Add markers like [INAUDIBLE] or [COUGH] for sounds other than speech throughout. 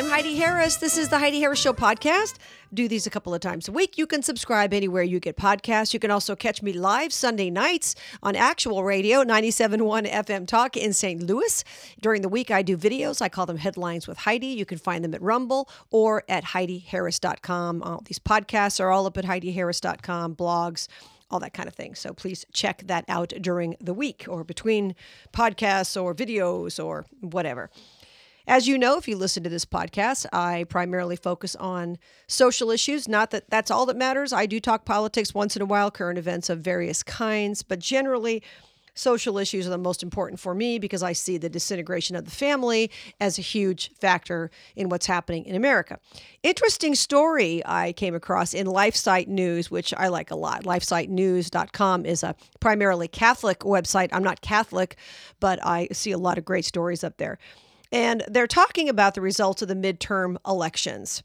I'm Heidi Harris. This is the Heidi Harris Show podcast. Do these a couple of times a week. You can subscribe anywhere you get podcasts. You can also catch me live Sunday nights on actual radio, 97.1 FM Talk in St. Louis. During the week, I do videos. I call them Headlines with Heidi. You can find them at Rumble or at HeidiHarris.com. All these podcasts are all up at HeidiHarris.com, blogs all that kind of thing. So please check that out during the week or between podcasts or videos or whatever. As you know, if you listen to this podcast, I primarily focus on social issues. Not that that's all that matters. I do talk politics once in a while, current events of various kinds, but generally, social issues are the most important for me because I see the disintegration of the family as a huge factor in what's happening in America. Interesting story I came across in LifeSite News, which I like a lot. LifeSiteNews.com is a primarily Catholic website. I'm not Catholic, but I see a lot of great stories up there. And they're talking about the results of the midterm elections.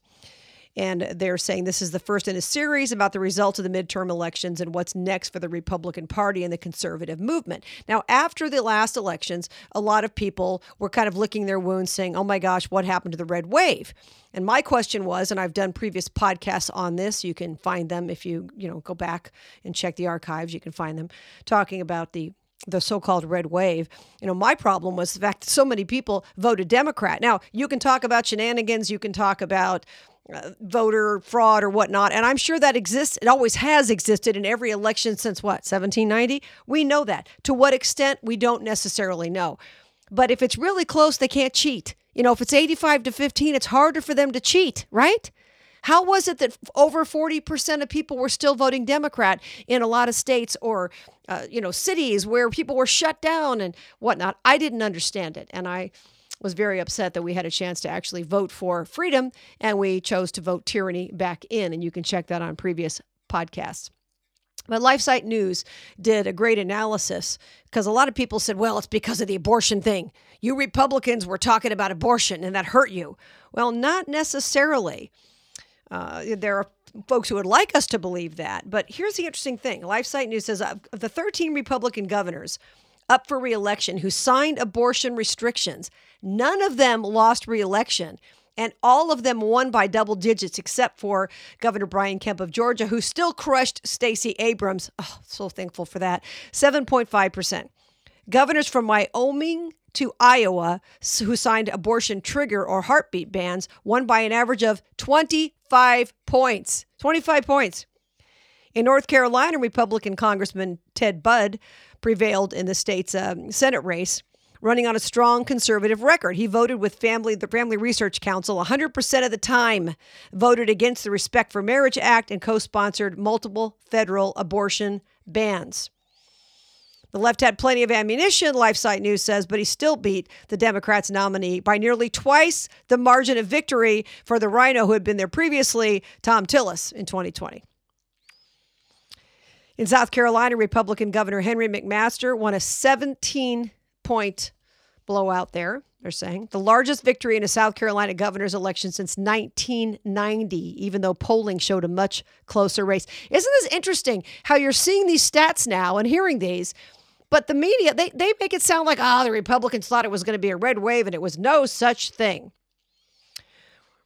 And they're saying this is the first in a series about the results of the midterm elections and what's next for the Republican Party and the conservative movement. Now, after the last elections, a lot of people were kind of licking their wounds saying, oh my gosh, what happened to the red wave? And my question was, and I've done previous podcasts on this, you can find them if you, you know, go back and check the archives, you can find them talking about the the so-called red wave. You know, my problem was the fact that so many people voted Democrat. Now, you can talk about shenanigans, you can talk about uh, voter fraud or whatnot, and I'm sure that exists. It always has existed in every election since what 1790. We know that. To what extent, we don't necessarily know. But if it's really close, they can't cheat. You know, if it's 85 to 15, it's harder for them to cheat, right? How was it that over 40% of people were still voting Democrat in a lot of states or, uh, you know, cities where people were shut down and whatnot? I didn't understand it. And I was very upset that we had a chance to actually vote for freedom and we chose to vote tyranny back in. And you can check that on previous podcasts. But LifeSite News did a great analysis because a lot of people said, well, it's because of the abortion thing. You Republicans were talking about abortion and that hurt you. Well, not necessarily. Uh, there are folks who would like us to believe that. But here's the interesting thing LifeSite News says of the 13 Republican governors up for reelection who signed abortion restrictions, none of them lost reelection. And all of them won by double digits, except for Governor Brian Kemp of Georgia, who still crushed Stacey Abrams. Oh, so thankful for that. 7.5%. Governors from Wyoming, to Iowa, who signed abortion trigger or heartbeat bans, won by an average of 25 points. 25 points. In North Carolina, Republican Congressman Ted Budd prevailed in the state's um, Senate race, running on a strong conservative record. He voted with family, the Family Research Council 100% of the time, voted against the Respect for Marriage Act, and co sponsored multiple federal abortion bans. The left had plenty of ammunition, LifeSite News says, but he still beat the Democrats' nominee by nearly twice the margin of victory for the rhino who had been there previously, Thom Tillis, in 2020. In South Carolina, Republican Governor Henry McMaster won a 17 point blowout there, they're saying. The largest victory in a South Carolina governor's election since 1990, even though polling showed a much closer race. Isn't this interesting how you're seeing these stats now and hearing these? But the media, they, they make it sound like, ah, oh, the Republicans thought it was going to be a red wave, and it was no such thing.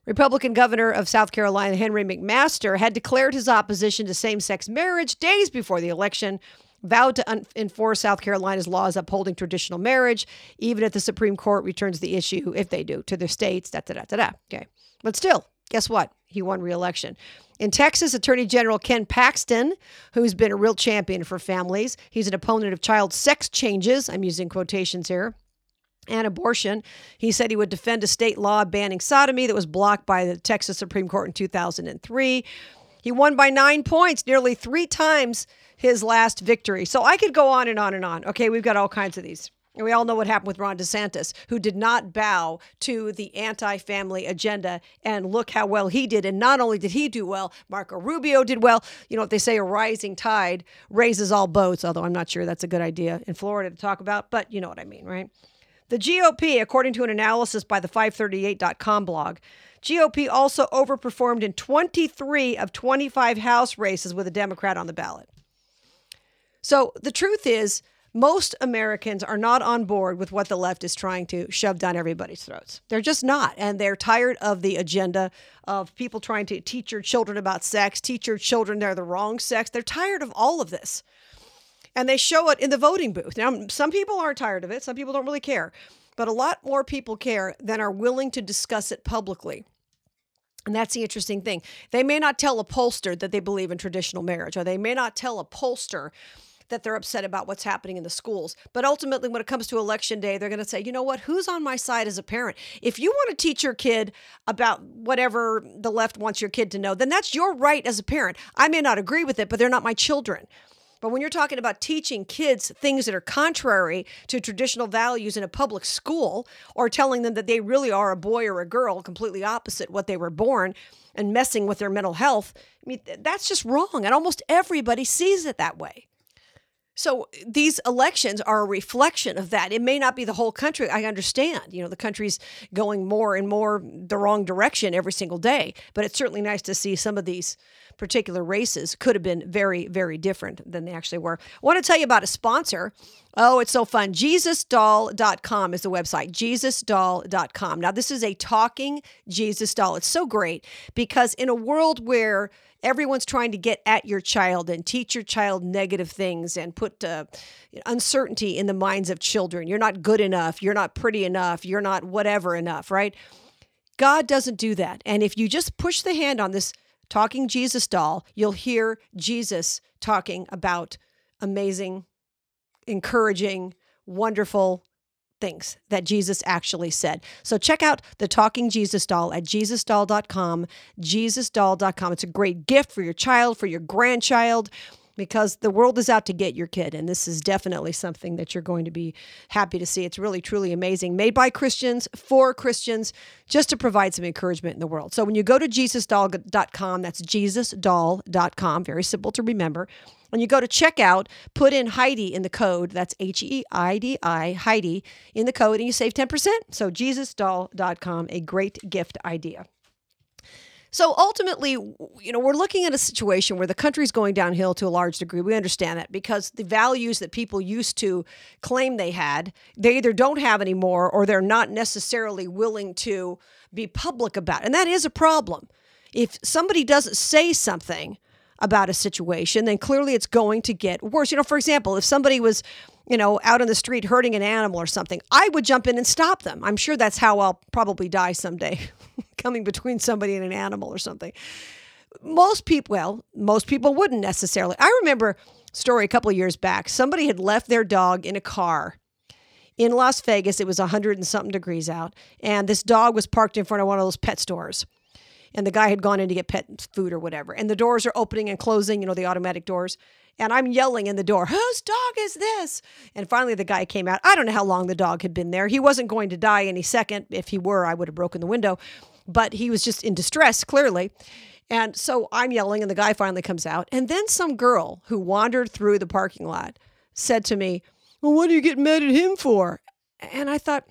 Republican governor of South Carolina, Henry McMaster, had declared his opposition to same sex marriage days before the election, vowed to un- enforce South Carolina's laws upholding traditional marriage, even if the Supreme Court returns the issue, if they do, to the states. Da, da, da, da, da. Okay. But still, guess what? He won re election. In Texas, Attorney General Ken Paxton, who's been a real champion for families, he's an opponent of child sex changes. I'm using quotations here. And abortion. He said he would defend a state law banning sodomy that was blocked by the Texas Supreme Court in 2003. He won by nine points, nearly three times his last victory. So I could go on and on and on. Okay, we've got all kinds of these. And we all know what happened with Ron DeSantis, who did not bow to the anti family agenda. And look how well he did. And not only did he do well, Marco Rubio did well. You know what they say a rising tide raises all boats, although I'm not sure that's a good idea in Florida to talk about, but you know what I mean, right? The GOP, according to an analysis by the 538.com blog, GOP also overperformed in 23 of 25 House races with a Democrat on the ballot. So the truth is, most Americans are not on board with what the left is trying to shove down everybody's throats. They're just not. And they're tired of the agenda of people trying to teach your children about sex, teach your children they're the wrong sex. They're tired of all of this. And they show it in the voting booth. Now, some people aren't tired of it, some people don't really care, but a lot more people care than are willing to discuss it publicly. And that's the interesting thing. They may not tell a pollster that they believe in traditional marriage, or they may not tell a pollster that they're upset about what's happening in the schools. But ultimately, when it comes to election day, they're going to say, you know what, who's on my side as a parent? If you want to teach your kid about whatever the left wants your kid to know, then that's your right as a parent. I may not agree with it, but they're not my children. But when you're talking about teaching kids things that are contrary to traditional values in a public school, or telling them that they really are a boy or a girl, completely opposite what they were born, and messing with their mental health, I mean, that's just wrong. And almost everybody sees it that way. So these elections are a reflection of that. It may not be the whole country. I understand. You know, the country's going more and more the wrong direction every single day, but it's certainly nice to see some of these particular races could have been very, very different than they actually were. I want to tell you about a sponsor. Oh, it's so fun. JesusDoll.com is the website. JesusDoll.com. Now, this is a talking Jesus doll. It's so great because in a world where everyone's trying to get at your child and teach your child negative things and put uh, uncertainty in the minds of children. You're not good enough. You're not pretty enough. You're not whatever enough, right? God doesn't do that. And if you just push the hand on this talking Jesus doll, you'll hear Jesus talking about amazing, encouraging, wonderful things that Jesus actually said. So check out the Talking Jesus doll at jesusdoll.com, jesusdoll.com. It's a great gift for your child, for your grandchild because the world is out to get your kid. And this is definitely something that you're going to be happy to see. It's really, truly amazing. Made by Christians, for Christians, just to provide some encouragement in the world. So when you go to jesusdoll.com, that's jesusdoll.com, very simple to remember. When you go to checkout, put in Heidi in the code. That's H E I D I, Heidi, in the code, and you save 10%. So, jesusdoll.com, a great gift idea. So ultimately, you know, we're looking at a situation where the country's going downhill to a large degree. We understand that because the values that people used to claim they had, they either don't have anymore or they're not necessarily willing to be public about. And that is a problem. If somebody doesn't say something about a situation, then clearly it's going to get worse. You know, for example, if somebody was you know, out on the street hurting an animal or something, I would jump in and stop them. I'm sure that's how I'll probably die someday, [LAUGHS] [LAUGHS] coming between somebody and an animal or something. Most people, well, most people wouldn't necessarily. I remember story a couple years back. Somebody had left their dog in a car in Las Vegas. It was 100 and something degrees out, and this dog was parked in front of one of those pet stores. And the guy had gone in to get pet food or whatever. And the doors are opening and closing, you know, the automatic doors and I'm yelling in the door, whose dog is this? And finally, the guy came out. I don't know how long the dog had been there. He wasn't going to die any second. If he were, I would have broken the window, but he was just in distress, clearly. And so I'm yelling, and the guy finally comes out. And then some girl who wandered through the parking lot said to me, Well, what are you getting mad at him for? And I thought,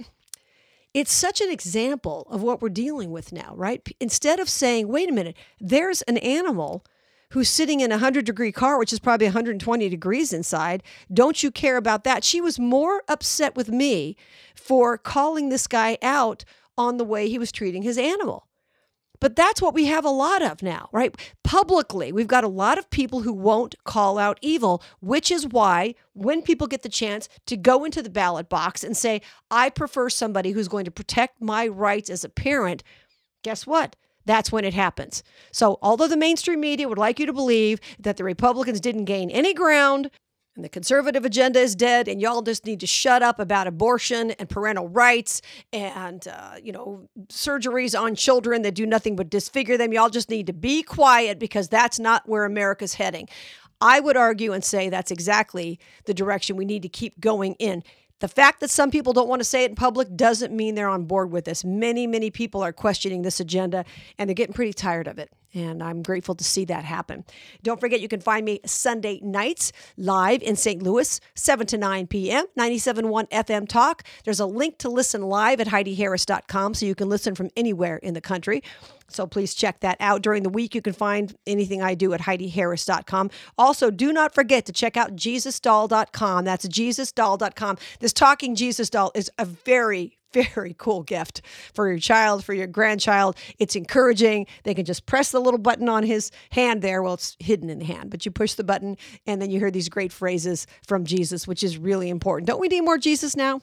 it's such an example of what we're dealing with now, right? Instead of saying, wait a minute, there's an animal who's sitting in a 100 degree car, which is probably 120 degrees inside. Don't you care about that? She was more upset with me for calling this guy out on the way he was treating his animal. But that's what we have a lot of now, right? Publicly, we've got a lot of people who won't call out evil, which is why when people get the chance to go into the ballot box and say, I prefer somebody who's going to protect my rights as a parent, guess what? That's when it happens. So, although the mainstream media would like you to believe that the Republicans didn't gain any ground and the conservative agenda is dead and y'all just need to shut up about abortion and parental rights and uh, you know surgeries on children that do nothing but disfigure them y'all just need to be quiet because that's not where america's heading i would argue and say that's exactly the direction we need to keep going in the fact that some people don't want to say it in public doesn't mean they're on board with this. Many, many people are questioning this agenda and they're getting pretty tired of it. And I'm grateful to see that happen. Don't forget, you can find me Sunday nights live in St. Louis, 7 to 9 p.m., 97.1 FM Talk. There's a link to listen live at HeidiHarris.com so you can listen from anywhere in the country. So please check that out. During the week, you can find anything I do at HeidiHarris.com. Also, do not forget to check out JesusDoll.com. That's JesusDoll.com. This talking Jesus doll is a very, very cool gift for your child, for your grandchild. It's encouraging. They can just press the little button on his hand there. Well, it's hidden in the hand, but you push the button and then you hear these great phrases from Jesus, which is really important. Don't we need more Jesus now?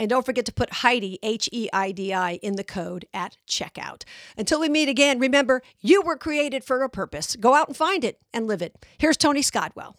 And don't forget to put Heidi, H E I D I, in the code at checkout. Until we meet again, remember, you were created for a purpose. Go out and find it and live it. Here's Tony Scottwell.